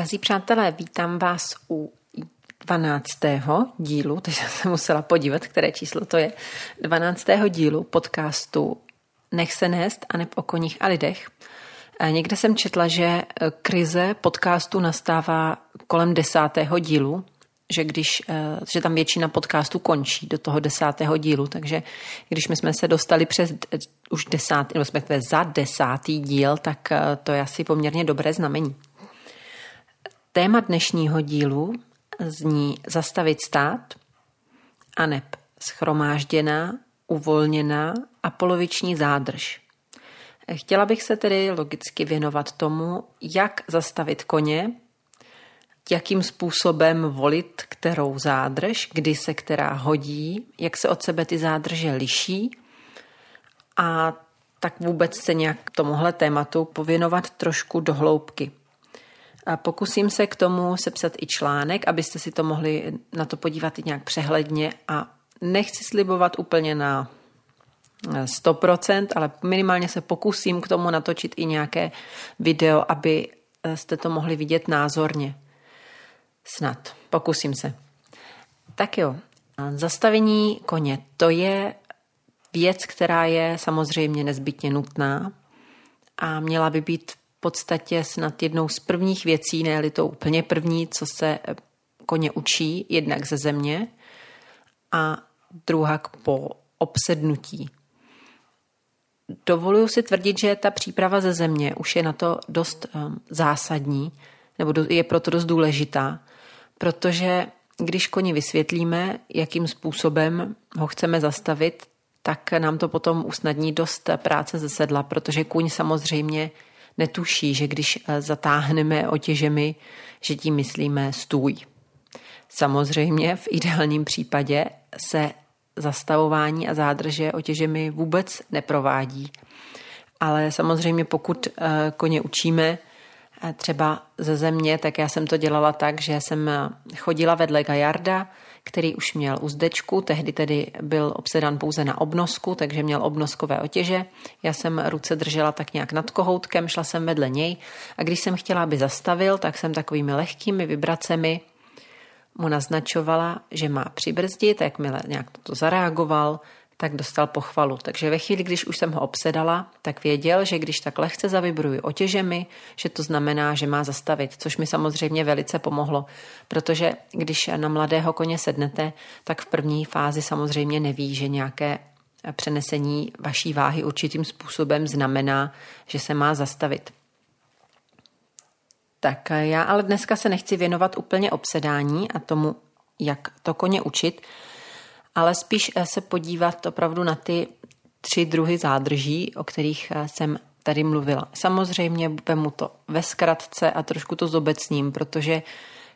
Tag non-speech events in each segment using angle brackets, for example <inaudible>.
Drazí přátelé, vítám vás u 12. dílu, teď jsem se musela podívat, které číslo to je, 12. dílu podcastu Nech se nést a neb o koních a lidech. Někde jsem četla, že krize podcastu nastává kolem desátého dílu, že když, že tam většina podcastů končí do toho desátého dílu, takže když my jsme se dostali přes už desátý, nebo respektive za desátý díl, tak to je asi poměrně dobré znamení. Téma dnešního dílu zní zastavit stát, aneb schromážděná, uvolněná a poloviční zádrž. Chtěla bych se tedy logicky věnovat tomu, jak zastavit koně, jakým způsobem volit kterou zádrž, kdy se která hodí, jak se od sebe ty zádrže liší a tak vůbec se nějak tomuhle tématu pověnovat trošku do hloubky. Pokusím se k tomu sepsat i článek, abyste si to mohli na to podívat i nějak přehledně a nechci slibovat úplně na 100%, ale minimálně se pokusím k tomu natočit i nějaké video, aby jste to mohli vidět názorně. Snad. Pokusím se. Tak jo. Zastavení koně. To je věc, která je samozřejmě nezbytně nutná a měla by být podstatě snad jednou z prvních věcí, ne to úplně první, co se koně učí, jednak ze země a druhá po obsednutí. Dovoluji si tvrdit, že ta příprava ze země už je na to dost um, zásadní, nebo je proto dost důležitá, protože když koni vysvětlíme, jakým způsobem ho chceme zastavit, tak nám to potom usnadní dost práce ze sedla, protože kůň samozřejmě netuší, že když eh, zatáhneme otěžemi, že tím myslíme stůj. Samozřejmě v ideálním případě se zastavování a zádrže otěžemi vůbec neprovádí. Ale samozřejmě pokud eh, koně učíme eh, třeba ze země, tak já jsem to dělala tak, že jsem chodila vedle Gajarda, který už měl uzdečku, tehdy tedy byl obsedan pouze na obnosku, takže měl obnoskové otěže. Já jsem ruce držela tak nějak nad kohoutkem, šla jsem vedle něj. A když jsem chtěla, aby zastavil, tak jsem takovými lehkými vibracemi mu naznačovala, že má přibrzdit, jakmile nějak to zareagoval, tak dostal pochvalu. Takže ve chvíli, když už jsem ho obsedala, tak věděl, že když tak lehce zavibruji otěžemi, že to znamená, že má zastavit, což mi samozřejmě velice pomohlo, protože když na mladého koně sednete, tak v první fázi samozřejmě neví, že nějaké přenesení vaší váhy určitým způsobem znamená, že se má zastavit. Tak já ale dneska se nechci věnovat úplně obsedání a tomu, jak to koně učit, ale spíš eh, se podívat opravdu na ty tři druhy zádrží, o kterých eh, jsem tady mluvila. Samozřejmě mu to ve zkratce a trošku to zobecním, protože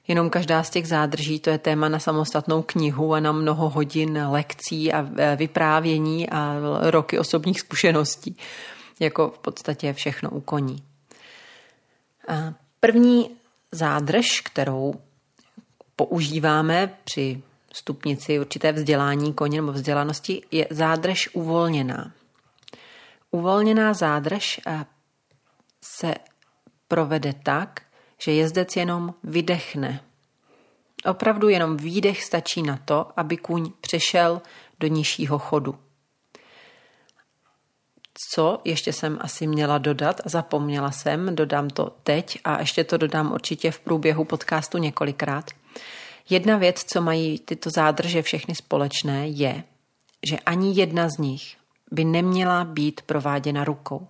jenom každá z těch zádrží to je téma na samostatnou knihu a na mnoho hodin lekcí a eh, vyprávění a roky osobních zkušeností, jako v podstatě všechno u koní. První zádrž, kterou používáme při stupnici určité vzdělání koně nebo vzdělanosti je zádrž uvolněná. Uvolněná zádrž eh, se provede tak, že jezdec jenom vydechne. Opravdu jenom výdech stačí na to, aby kůň přešel do nižšího chodu. Co ještě jsem asi měla dodat zapomněla jsem, dodám to teď a ještě to dodám určitě v průběhu podcastu několikrát – Jedna věc, co mají tyto zádrže všechny společné, je, že ani jedna z nich by neměla být prováděna rukou.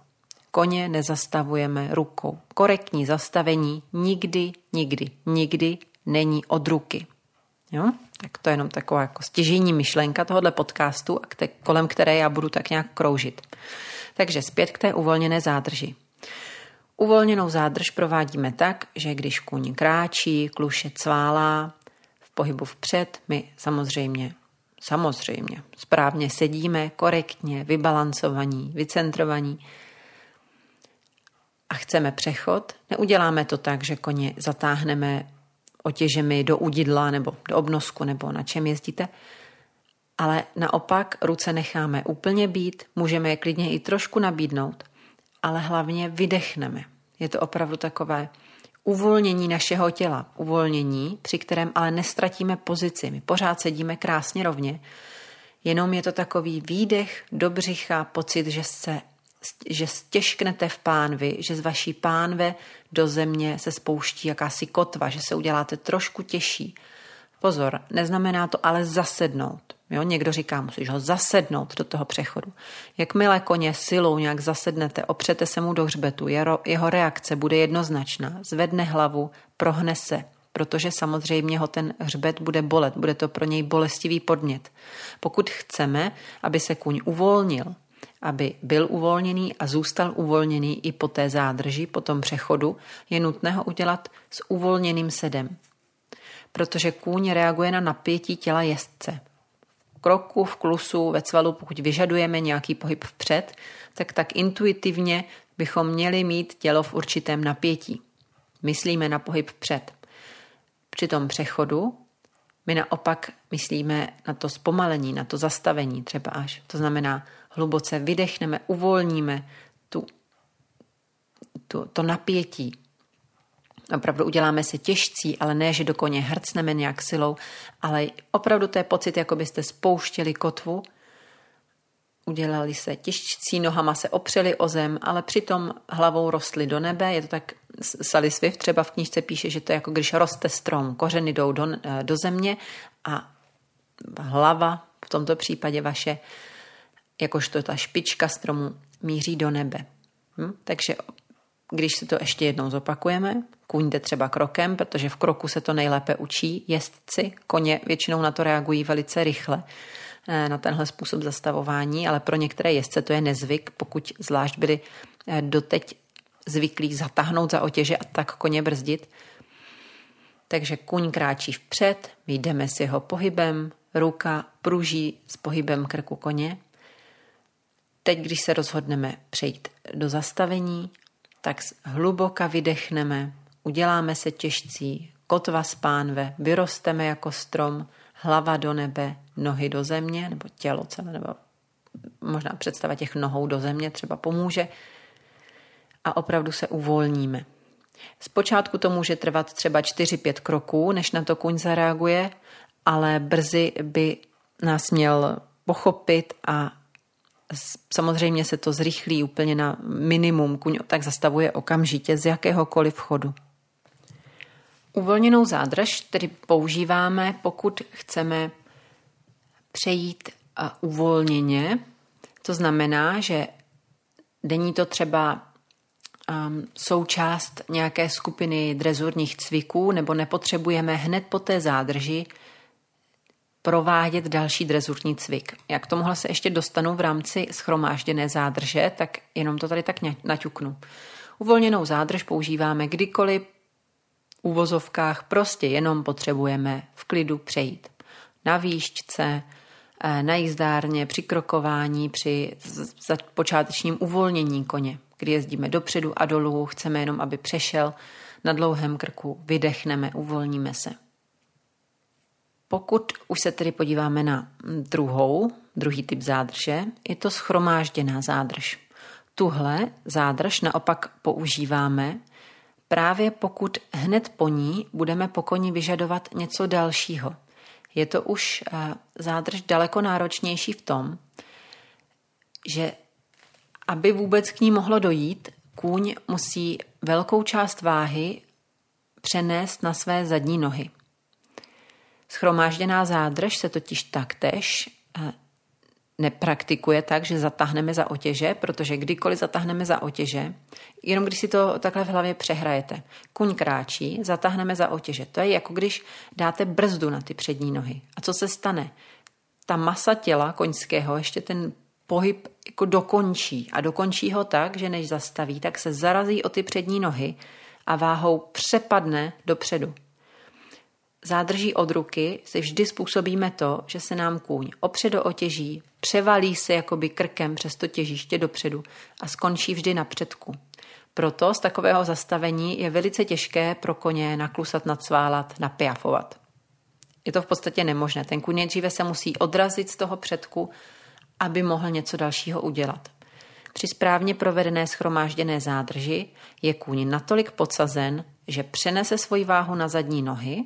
Koně nezastavujeme rukou. Korektní zastavení nikdy, nikdy, nikdy není od ruky. Jo? Tak to je jenom taková jako stěžení myšlenka tohohle podcastu, kolem které já budu tak nějak kroužit. Takže zpět k té uvolněné zádrži. Uvolněnou zádrž provádíme tak, že když kůň kráčí, kluše cválá, pohybu vpřed, my samozřejmě, samozřejmě, správně sedíme, korektně, vybalancovaní, vycentrovaní a chceme přechod, neuděláme to tak, že koně zatáhneme otěžemi do udidla nebo do obnosku nebo na čem jezdíte, ale naopak ruce necháme úplně být, můžeme je klidně i trošku nabídnout, ale hlavně vydechneme. Je to opravdu takové uvolnění našeho těla. Uvolnění, při kterém ale nestratíme pozici. My pořád sedíme krásně rovně, jenom je to takový výdech do břicha, pocit, že se že stěžknete v pánvi, že z vaší pánve do země se spouští jakási kotva, že se uděláte trošku těžší. Pozor, neznamená to ale zasednout. Jo, někdo říká, musíš ho zasednout do toho přechodu. Jakmile koně silou nějak zasednete, opřete se mu do hřbetu, jeho, reakce bude jednoznačná. Zvedne hlavu, prohne se, protože samozřejmě ho ten hřbet bude bolet, bude to pro něj bolestivý podnět. Pokud chceme, aby se kůň uvolnil, aby byl uvolněný a zůstal uvolněný i po té zádrži, po tom přechodu, je nutné ho udělat s uvolněným sedem. Protože kůň reaguje na napětí těla jezdce. Kroku, v klusu, ve cvalu, pokud vyžadujeme nějaký pohyb vpřed, tak tak intuitivně bychom měli mít tělo v určitém napětí. Myslíme na pohyb vpřed. Při tom přechodu my naopak myslíme na to zpomalení, na to zastavení třeba až. To znamená, hluboce vydechneme, uvolníme tu, tu, to napětí. Opravdu uděláme se těžcí, ale ne, že do koně hrcneme nějak silou, ale opravdu to je pocit, jako byste spouštěli kotvu, udělali se těžcí, nohama se opřeli o zem, ale přitom hlavou rostli do nebe. Je to tak, Sally Swift třeba v knižce píše, že to je jako když roste strom, kořeny jdou do, do země a hlava, v tomto případě vaše, jakožto ta špička stromu, míří do nebe. Hm? Takže když si to ještě jednou zopakujeme, kůň jde třeba krokem, protože v kroku se to nejlépe učí jezdci, koně většinou na to reagují velice rychle eh, na tenhle způsob zastavování, ale pro některé jezdce to je nezvyk, pokud zvlášť byli eh, doteď zvyklí zatáhnout za otěže a tak koně brzdit. Takže kuň kráčí vpřed, jdeme s jeho pohybem, ruka pruží s pohybem krku koně. Teď, když se rozhodneme přejít do zastavení, tak hluboka vydechneme, uděláme se těžcí, kotva z pánve, vyrosteme jako strom, hlava do nebe, nohy do země, nebo tělo celé, nebo možná představa těch nohou do země třeba pomůže a opravdu se uvolníme. Zpočátku to může trvat třeba 4-5 kroků, než na to kuň zareaguje, ale brzy by nás měl pochopit a samozřejmě se to zrychlí úplně na minimum. Kuň tak zastavuje okamžitě z jakéhokoliv chodu. Uvolněnou zádrž tedy používáme, pokud chceme přejít uvolněně. To znamená, že není to třeba um, součást nějaké skupiny drezurních cviků, nebo nepotřebujeme hned po té zádrži provádět další drezurní cvik. Jak tomuhle se ještě dostanu v rámci schromážděné zádrže, tak jenom to tady tak naťuknu. Uvolněnou zádrž používáme kdykoliv v uvozovkách prostě jenom potřebujeme v klidu přejít. Na výšce, eh, na jízdárně, při krokování, při počátečním uvolnění koně kdy jezdíme dopředu a dolů, chceme jenom, aby přešel na dlouhém krku, vydechneme, uvolníme se. Pokud už se tedy podíváme na druhou, druhý typ zádrže, je to schromážděná zádrž. Tuhle zádrž naopak používáme právě pokud hned po ní budeme po koni vyžadovat něco dalšího. Je to už eh, zádrž daleko náročnější v tom, že aby vůbec k ní mohlo dojít, kůň musí velkou část váhy přenést na své zadní nohy. Schromážděná zádrž se totiž taktéž eh, nepraktikuje tak, že zatáhneme za otěže, protože kdykoliv zatáhneme za otěže, jenom když si to takhle v hlavě přehrajete, kuň kráčí, zatáhneme za otěže. To je jako když dáte brzdu na ty přední nohy. A co se stane? Ta masa těla koňského, ještě ten pohyb jako dokončí a dokončí ho tak, že než zastaví, tak se zarazí o ty přední nohy a váhou přepadne dopředu. Zádrží od ruky si vždy způsobíme to, že se nám kůň opře do otěží, převalí se jakoby krkem přes to těžiště dopředu a skončí vždy na předku. Proto z takového zastavení je velice těžké pro koně naklusat, nadsválat, napiafovat. Je to v podstatě nemožné. Ten kůň nejdříve se musí odrazit z toho předku aby mohl něco dalšího udělat. Při správně provedené schromážděné zádrži je kůň natolik podsazen, že přenese svoji váhu na zadní nohy.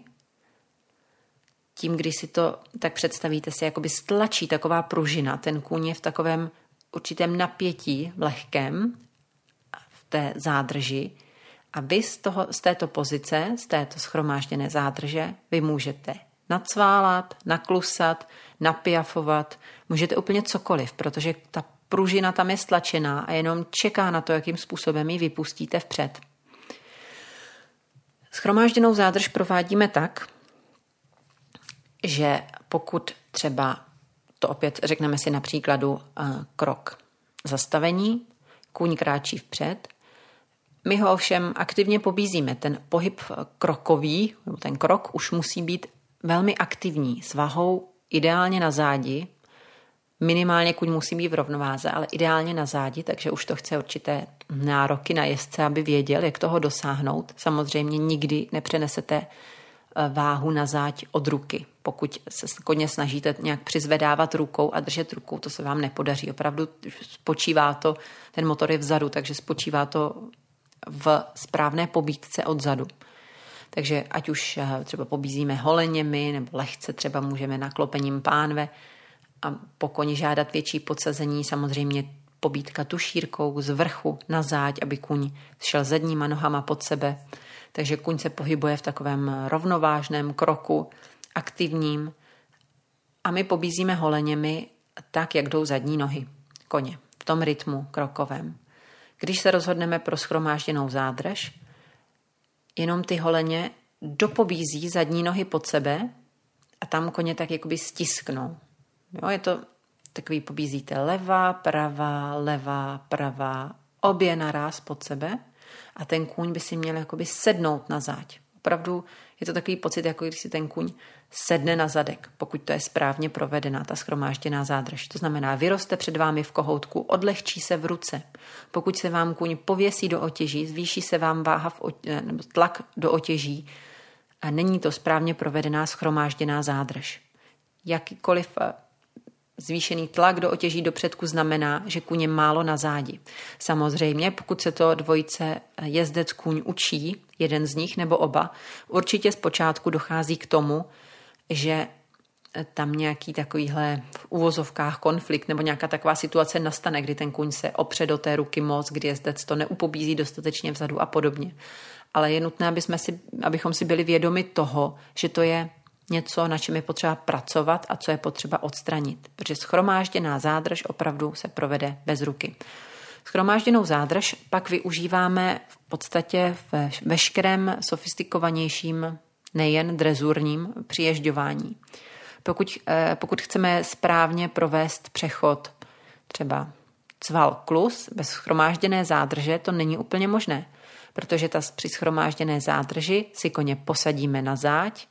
Tím, když si to tak představíte, si jakoby stlačí taková pružina. Ten kůň je v takovém určitém napětí lehkém v té zádrži. A vy z, toho, z této pozice, z této schromážděné zádrže, vy můžete nacválat, naklusat, napiafovat, můžete úplně cokoliv, protože ta pružina tam je stlačená a jenom čeká na to, jakým způsobem ji vypustíte vpřed. Schromážděnou zádrž provádíme tak, že pokud třeba, to opět řekneme si na příkladu eh, krok zastavení, kůň kráčí vpřed, my ho ovšem aktivně pobízíme. Ten pohyb krokový, ten krok už musí být velmi aktivní, s vahou ideálně na zádi, minimálně kuň musí být v rovnováze, ale ideálně na zádi, takže už to chce určité nároky na jezdce, aby věděl, jak toho dosáhnout. Samozřejmě nikdy nepřenesete váhu na záď od ruky. Pokud se koně snažíte nějak přizvedávat rukou a držet rukou, to se vám nepodaří. Opravdu spočívá to, ten motor je vzadu, takže spočívá to v správné pobídce odzadu. Takže ať už eh, třeba pobízíme holeněmi nebo lehce třeba můžeme naklopením pánve a po koni žádat větší podsazení, samozřejmě pobítka tušírkou z vrchu na záď, aby kuň šel zadníma nohama pod sebe. Takže kuň se pohybuje v takovém rovnovážném kroku, aktivním a my pobízíme holeněmi tak, jak jdou zadní nohy koně v tom rytmu krokovém. Když se rozhodneme pro schromážděnou zádrž, jenom ty holeně dopobízí zadní nohy pod sebe a tam koně tak jakoby stisknou. Jo, je to takový pobízíte levá, pravá, levá, pravá, obě naraz pod sebe a ten kůň by si měl jakoby sednout na záď. Opravdu je to takový pocit, jako když si ten kůň sedne na zadek, pokud to je správně provedená, ta schromážděná zádrž. To znamená, vyroste před vámi v kohoutku, odlehčí se v ruce. Pokud se vám kůň pověsí do otěží, zvýší se vám váha v otěží, nebo tlak do otěží, a není to správně provedená schromážděná zádrž. Jakýkoliv eh, Zvýšený tlak do otěží do předku znamená, že je málo na zádi. Samozřejmě, pokud se to dvojice jezdec kůň učí, jeden z nich nebo oba, určitě zpočátku dochází k tomu, že tam nějaký takovýhle v uvozovkách konflikt nebo nějaká taková situace nastane, kdy ten kůň se opře do té ruky moc, kdy jezdec to neupobízí dostatečně vzadu a podobně. Ale je nutné, aby jsme si, abychom si byli vědomi toho, že to je něco, na čem je potřeba pracovat a co je potřeba odstranit, protože schromážděná zádrž opravdu se provede bez ruky. Schromážděnou zádrž pak využíváme v podstatě ve veškerém sofistikovanějším, nejen drezurním přiježďování. Pokud, eh, pokud chceme správně provést přechod třeba cval klus bez schromážděné zádrže, to není úplně možné, protože ta při schromážděné zádrži si koně posadíme na záď,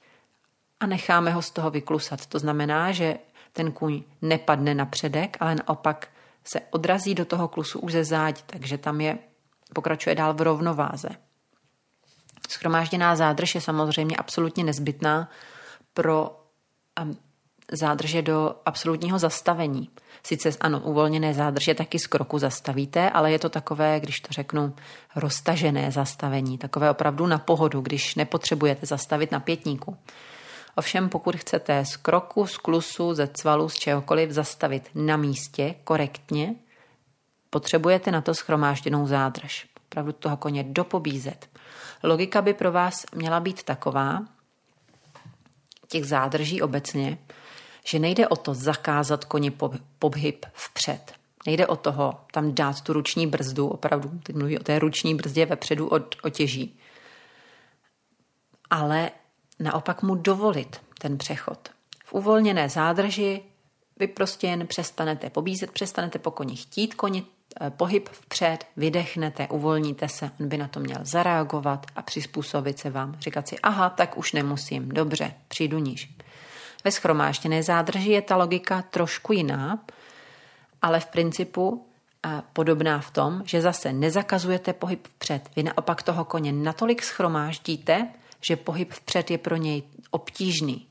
a necháme ho z toho vyklusat. To znamená, že ten kůň nepadne na předek, ale naopak se odrazí do toho klusu už ze záď, takže tam je, pokračuje dál v rovnováze. Schromážděná zádrž je samozřejmě absolutně nezbytná pro zádrže do absolutního zastavení. Sice ano, uvolněné zádrže taky z kroku zastavíte, ale je to takové, když to řeknu, roztažené zastavení, takové opravdu na pohodu, když nepotřebujete zastavit na pětníku. Ovšem pokud chcete z kroku, z klusu, ze cvalu, z čehokoliv zastavit na místě korektně, potřebujete na to schromážděnou zádrž. Opravdu toho koně dopobízet. Logika by pro vás měla být taková, těch zádrží obecně, že nejde o to zakázat koni pohyb vpřed. Nejde o toho tam dát tu ruční brzdu, opravdu, teď mluví o té ruční brzdě vepředu od otěží. Ale naopak mu dovolit ten přechod. V uvolněné zádrži vy prostě jen přestanete pobízet, přestanete po koni chtít koni, eh, pohyb vpřed, vydechnete, uvolníte se, on by na to měl zareagovat a přizpůsobit se vám. Říkat si, aha, tak už nemusím, dobře, přijdu níž. Ve schromáštěné zádrži je ta logika trošku jiná, ale v principu podobná v tom, že zase nezakazujete pohyb vpřed. Vy naopak toho koně natolik schromáždíte, že pohyb vpřed je pro něj obtížný.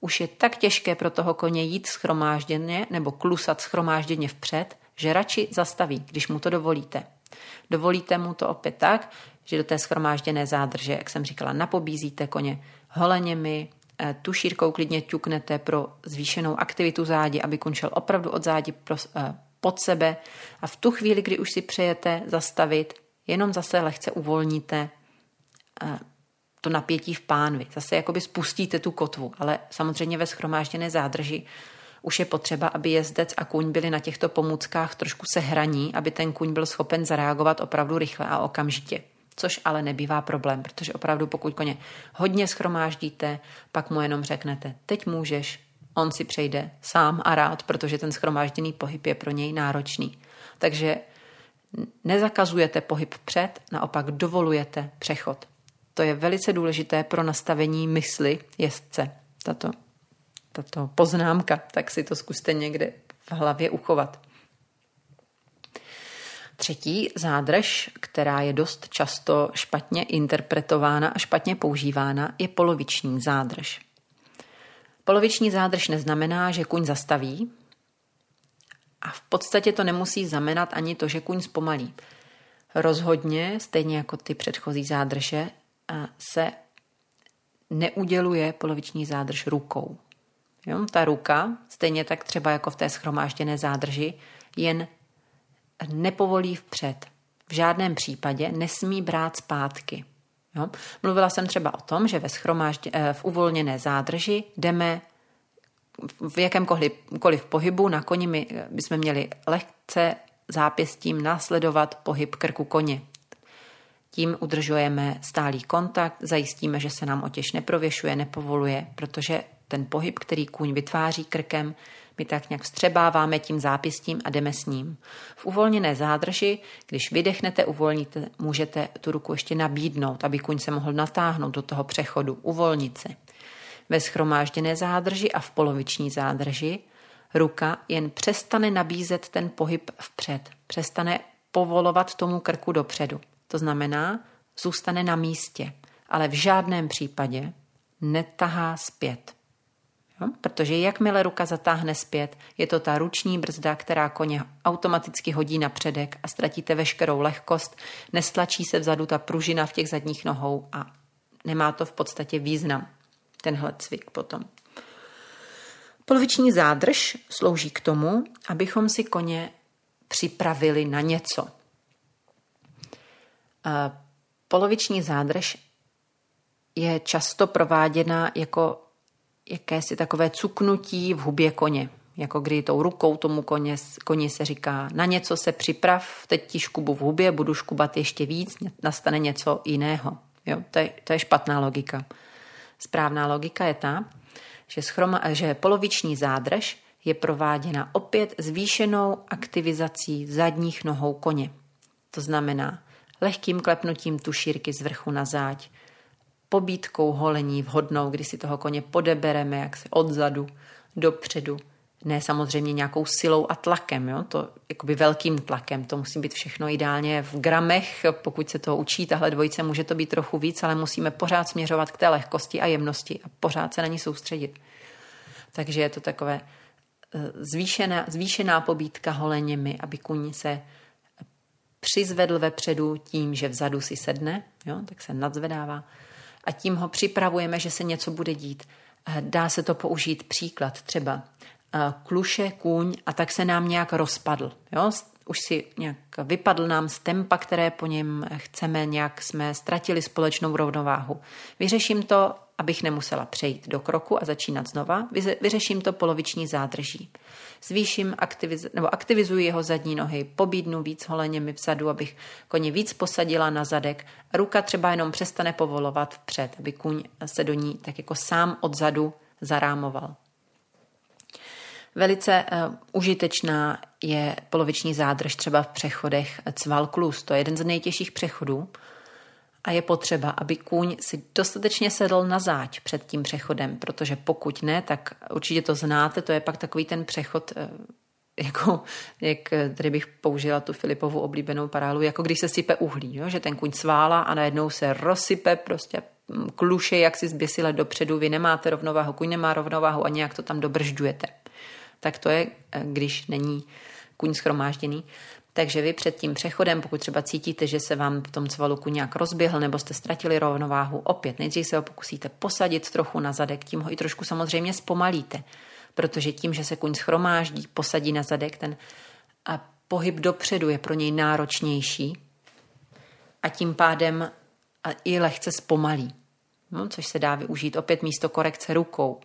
Už je tak těžké pro toho koně jít schromážděně nebo klusat schromážděně vpřed, že radši zastaví, když mu to dovolíte. Dovolíte mu to opět tak, že do té schromážděné zádrže, jak jsem říkala, napobízíte koně holeněmi, eh, tu šírkou klidně ťuknete pro zvýšenou aktivitu zádi, aby končil opravdu od zádi eh, pod sebe a v tu chvíli, kdy už si přejete zastavit, jenom zase lehce uvolníte eh, to napětí v pánvi. Zase jakoby spustíte tu kotvu, ale samozřejmě ve schromážděné zádrži už je potřeba, aby jezdec a kuň byli na těchto pomůckách trošku sehraní, aby ten kuň byl schopen zareagovat opravdu rychle a okamžitě. Což ale nebývá problém, protože opravdu pokud koně hodně schromáždíte, pak mu jenom řeknete, teď můžeš, on si přejde sám a rád, protože ten schromážděný pohyb je pro něj náročný. Takže nezakazujete pohyb před, naopak dovolujete přechod. To je velice důležité pro nastavení mysli jezdce, tato, tato poznámka, tak si to zkuste někde v hlavě uchovat. Třetí zádrž, která je dost často špatně interpretována a špatně používána, je poloviční zádrž. Poloviční zádrž neznamená, že kuň zastaví a v podstatě to nemusí znamenat ani to, že kuň zpomalí. Rozhodně, stejně jako ty předchozí zádrže, se neuděluje poloviční zádrž rukou. Jo? Ta ruka, stejně tak třeba jako v té schromážděné zádrži, jen nepovolí vpřed. V žádném případě nesmí brát zpátky. Jo? Mluvila jsem třeba o tom, že ve schromáždě, eh, v uvolněné zádrži jdeme v jakémkoliv pohybu na koni my eh, bychom měli lehce zápěstím následovat pohyb krku koně. Tím udržujeme stálý kontakt, zajistíme, že se nám otěž neprověšuje, nepovoluje, protože ten pohyb, který kůň vytváří krkem, my tak nějak vstřebáváme tím zápěstím a jdeme s ním. V uvolněné zádrži, když vydechnete, uvolníte, můžete tu ruku ještě nabídnout, aby kuň se mohl natáhnout do toho přechodu, uvolnit se. Ve schromážděné zádrži a v poloviční zádrži ruka jen přestane nabízet ten pohyb vpřed, přestane povolovat tomu krku dopředu. To znamená, zůstane na místě, ale v žádném případě netahá zpět. Jo? Protože jakmile ruka zatáhne zpět, je to ta ruční brzda, která koně automaticky hodí na předek a ztratíte veškerou lehkost, nestlačí se vzadu ta pružina v těch zadních nohou a nemá to v podstatě význam, tenhle cvik potom. Poloviční zádrž slouží k tomu, abychom si koně připravili na něco. Poloviční zádrž je často prováděna jako jakési takové cuknutí v hubě koně. Jako kdy tou rukou tomu koně, koni se říká, na něco se připrav, teď ti škubu v hubě, budu škubat ještě víc, nastane něco jiného. Jo, to, je, to je špatná logika. Správná logika je ta, že, schroma, že poloviční zádrž je prováděna opět zvýšenou aktivizací zadních nohou koně. To znamená lehkým klepnutím tušírky z vrchu na záď, pobítkou holení vhodnou, kdy si toho koně podebereme, jak se odzadu, dopředu, ne samozřejmě nějakou silou a tlakem, jo? to jakoby velkým tlakem, to musí být všechno ideálně v gramech, pokud se to učí tahle dvojice, může to být trochu víc, ale musíme pořád směřovat k té lehkosti a jemnosti a pořád se na ní soustředit. Takže je to takové eh, zvýšená, zvýšená pobítka holeněmi, aby kuň se přizvedl vepředu tím, že vzadu si sedne, jo? tak se nadzvedává a tím ho připravujeme, že se něco bude dít. Eh, dá se to použít příklad třeba eh, kluše, kůň a tak se nám nějak rozpadl. Jo? Už si nějak vypadl nám z tempa, které po něm chceme, nějak jsme ztratili společnou rovnováhu. Vyřeším to, abych nemusela přejít do kroku a začínat znova. Vyřeším to poloviční zádrží zvýším aktiviz, nebo aktivizuji jeho zadní nohy, pobídnu víc holeněmi vzadu, abych koně víc posadila na zadek. Ruka třeba jenom přestane povolovat vpřed, aby kůň se do ní tak jako sám odzadu zarámoval. Velice uh, užitečná je poloviční zádrž třeba v přechodech cval-klus. To je jeden z nejtěžších přechodů, a je potřeba, aby kůň si dostatečně sedl na záď před tím přechodem, protože pokud ne, tak určitě to znáte, to je pak takový ten přechod, eh, jako, jak tady bych použila tu Filipovu oblíbenou parálu, jako když se sype uhlí, jo? že ten kuň svála a najednou se rozsype prostě mm, kluše, jak si zběsile dopředu, vy nemáte rovnováhu, kuň nemá rovnováhu a nějak to tam dobržďujete. Tak to je, eh, když není kůň schromážděný. Takže vy před tím přechodem, pokud třeba cítíte, že se vám v tom cvaluku nějak rozběhl nebo jste ztratili rovnováhu, opět nejdřív se ho pokusíte posadit trochu na zadek, tím ho i trošku samozřejmě zpomalíte, protože tím, že se kuň schromáždí, posadí na zadek, ten a pohyb dopředu je pro něj náročnější a tím pádem a i lehce zpomalí, no, což se dá využít opět místo korekce rukou.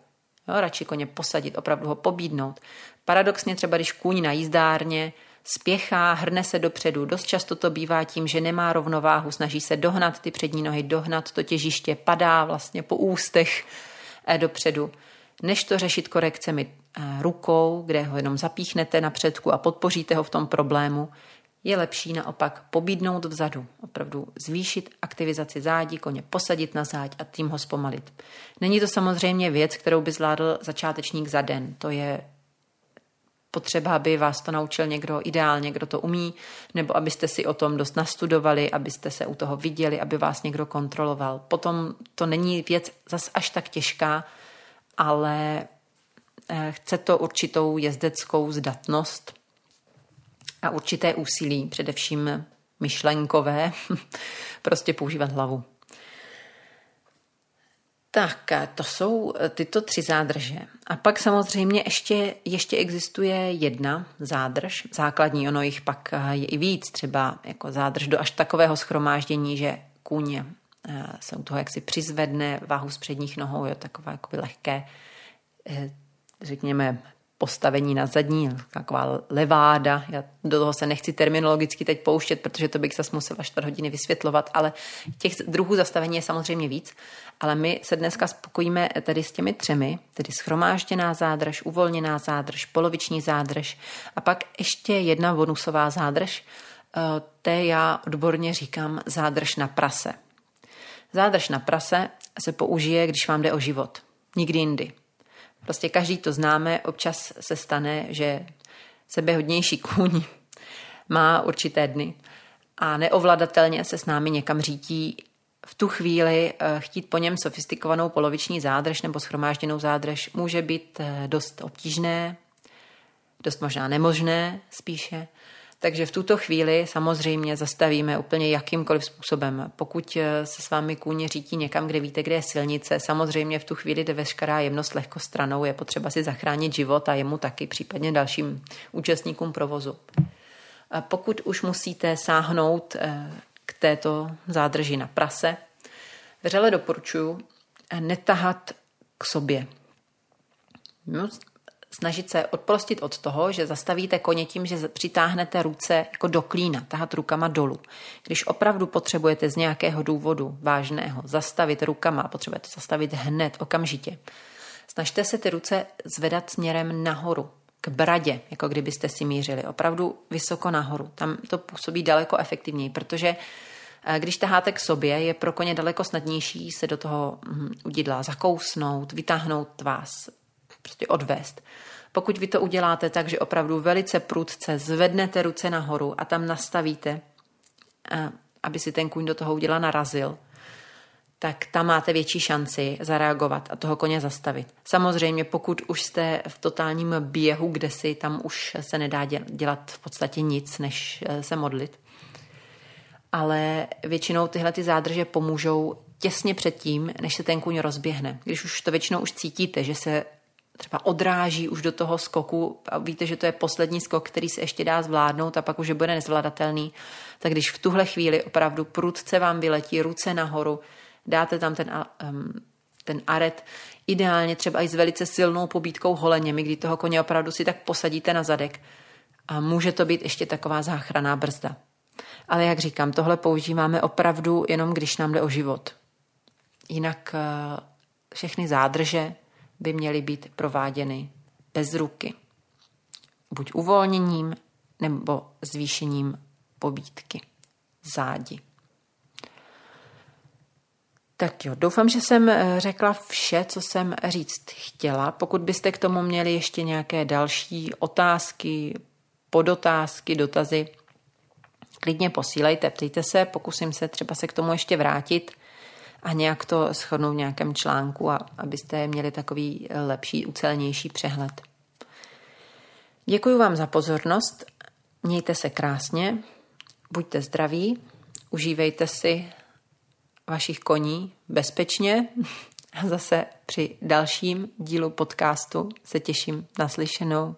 Jo, radši koně posadit, opravdu ho pobídnout. Paradoxně třeba, když kůň na jízdárně spěchá, hrne se dopředu. Dost často to bývá tím, že nemá rovnováhu, snaží se dohnat ty přední nohy, dohnat to těžiště, padá vlastně po ústech eh, dopředu. Než to řešit korekcemi eh, rukou, kde ho jenom zapíchnete na předku a podpoříte ho v tom problému, je lepší naopak pobídnout vzadu, opravdu zvýšit aktivizaci zádí, koně posadit na záď a tím ho zpomalit. Není to samozřejmě věc, kterou by zvládl začátečník za den. To je potřeba, aby vás to naučil někdo ideálně, kdo to umí, nebo abyste si o tom dost nastudovali, abyste se u toho viděli, aby vás někdo kontroloval. Potom to není věc zas až tak těžká, ale eh, chce to určitou jezdeckou zdatnost a určité úsilí, především myšlenkové, <laughs> prostě používat hlavu. Tak, to jsou eh, tyto tři zádrže. A pak samozřejmě ještě, ještě existuje jedna zádrž, základní, ono jich pak eh, je i víc, třeba jako zádrž do až takového schromáždění, že kůň eh, se u toho jaksi přizvedne váhu z předních nohou, je takové jakoby lehké, řekněme, postavení na zadní, taková leváda. Já do toho se nechci terminologicky teď pouštět, protože to bych zase musela čtvrt hodiny vysvětlovat, ale těch druhů zastavení je samozřejmě víc. Ale my se dneska spokojíme tedy s těmi třemi, tedy schromážděná zádrž, uvolněná zádrž, poloviční zádrž a pak ještě jedna bonusová zádrž, eh, té já odborně říkám zádrž na prase. Zádrž na prase se použije, když vám jde o život. Nikdy jindy. Prostě každý to známe, občas se stane, že sebehodnější kůň <laughs> má určité dny a neovladatelně se s námi někam řítí v tu chvíli eh, chtít po něm sofistikovanou poloviční zádrž nebo schromážděnou zádrž může být eh, dost obtížné, dost možná nemožné spíše. Takže v tuto chvíli samozřejmě zastavíme úplně jakýmkoliv způsobem. Pokud eh, se s vámi kůň řítí někam, kde víte, kde je silnice, samozřejmě v tu chvíli jde veškerá jemnost lehko stranou, je potřeba si zachránit život a jemu taky, případně dalším účastníkům provozu. A pokud už musíte sáhnout eh, k této zádrži na prase, vřele doporučuji eh, netahat k sobě. Snažit se odprostit od toho, že zastavíte koně tím, že přitáhnete ruce jako do klína, tahat rukama dolů. Když opravdu potřebujete z nějakého důvodu vážného zastavit rukama potřebujete zastavit hned, okamžitě, snažte se ty ruce zvedat směrem nahoru, k bradě, jako kdybyste si mířili, opravdu vysoko nahoru. Tam to působí daleko efektivněji, protože eh, když taháte k sobě, je pro koně daleko snadnější se do toho hm, udidla zakousnout, vytáhnout vás, prostě odvést. Pokud vy to uděláte tak, že opravdu velice prudce zvednete ruce nahoru a tam nastavíte, aby si ten kůň do toho udělal narazil, tak tam máte větší šanci zareagovat a toho koně zastavit. Samozřejmě, pokud už jste v totálním běhu, kde si tam už se nedá dělat v podstatě nic, než e, se modlit. Ale většinou tyhle ty zádrže pomůžou těsně předtím, než se ten kůň rozběhne. Když už to většinou už cítíte, že se třeba odráží už do toho skoku a víte, že to je poslední skok, který se ještě dá zvládnout a pak už je bude nezvladatelný, tak když v tuhle chvíli opravdu prudce vám vyletí ruce nahoru, dáte tam ten, ten aret, ideálně třeba i s velice silnou pobítkou holeněmi, kdy toho koně opravdu si tak posadíte na zadek a může to být ještě taková záchraná brzda. Ale jak říkám, tohle používáme opravdu jenom, když nám jde o život. Jinak uh, všechny zádrže, by měly být prováděny bez ruky. Buď uvolněním nebo zvýšením pobítky zádi. Tak jo, doufám, že jsem eh, řekla vše, co jsem říct chtěla. Pokud byste k tomu měli ještě nějaké další otázky, podotázky, dotazy, klidně posílejte, ptejte se, pokusím se třeba se k tomu ještě vrátit a nějak to shodnout v nějakém článku, a abyste měli takový lepší, ucelenější přehled. Děkuji vám za pozornost Mějte se krásně, buďte zdraví, užívejte si vašich koní bezpečně <laughs> a zase při dalším dílu podcastu se těším na slyšenou.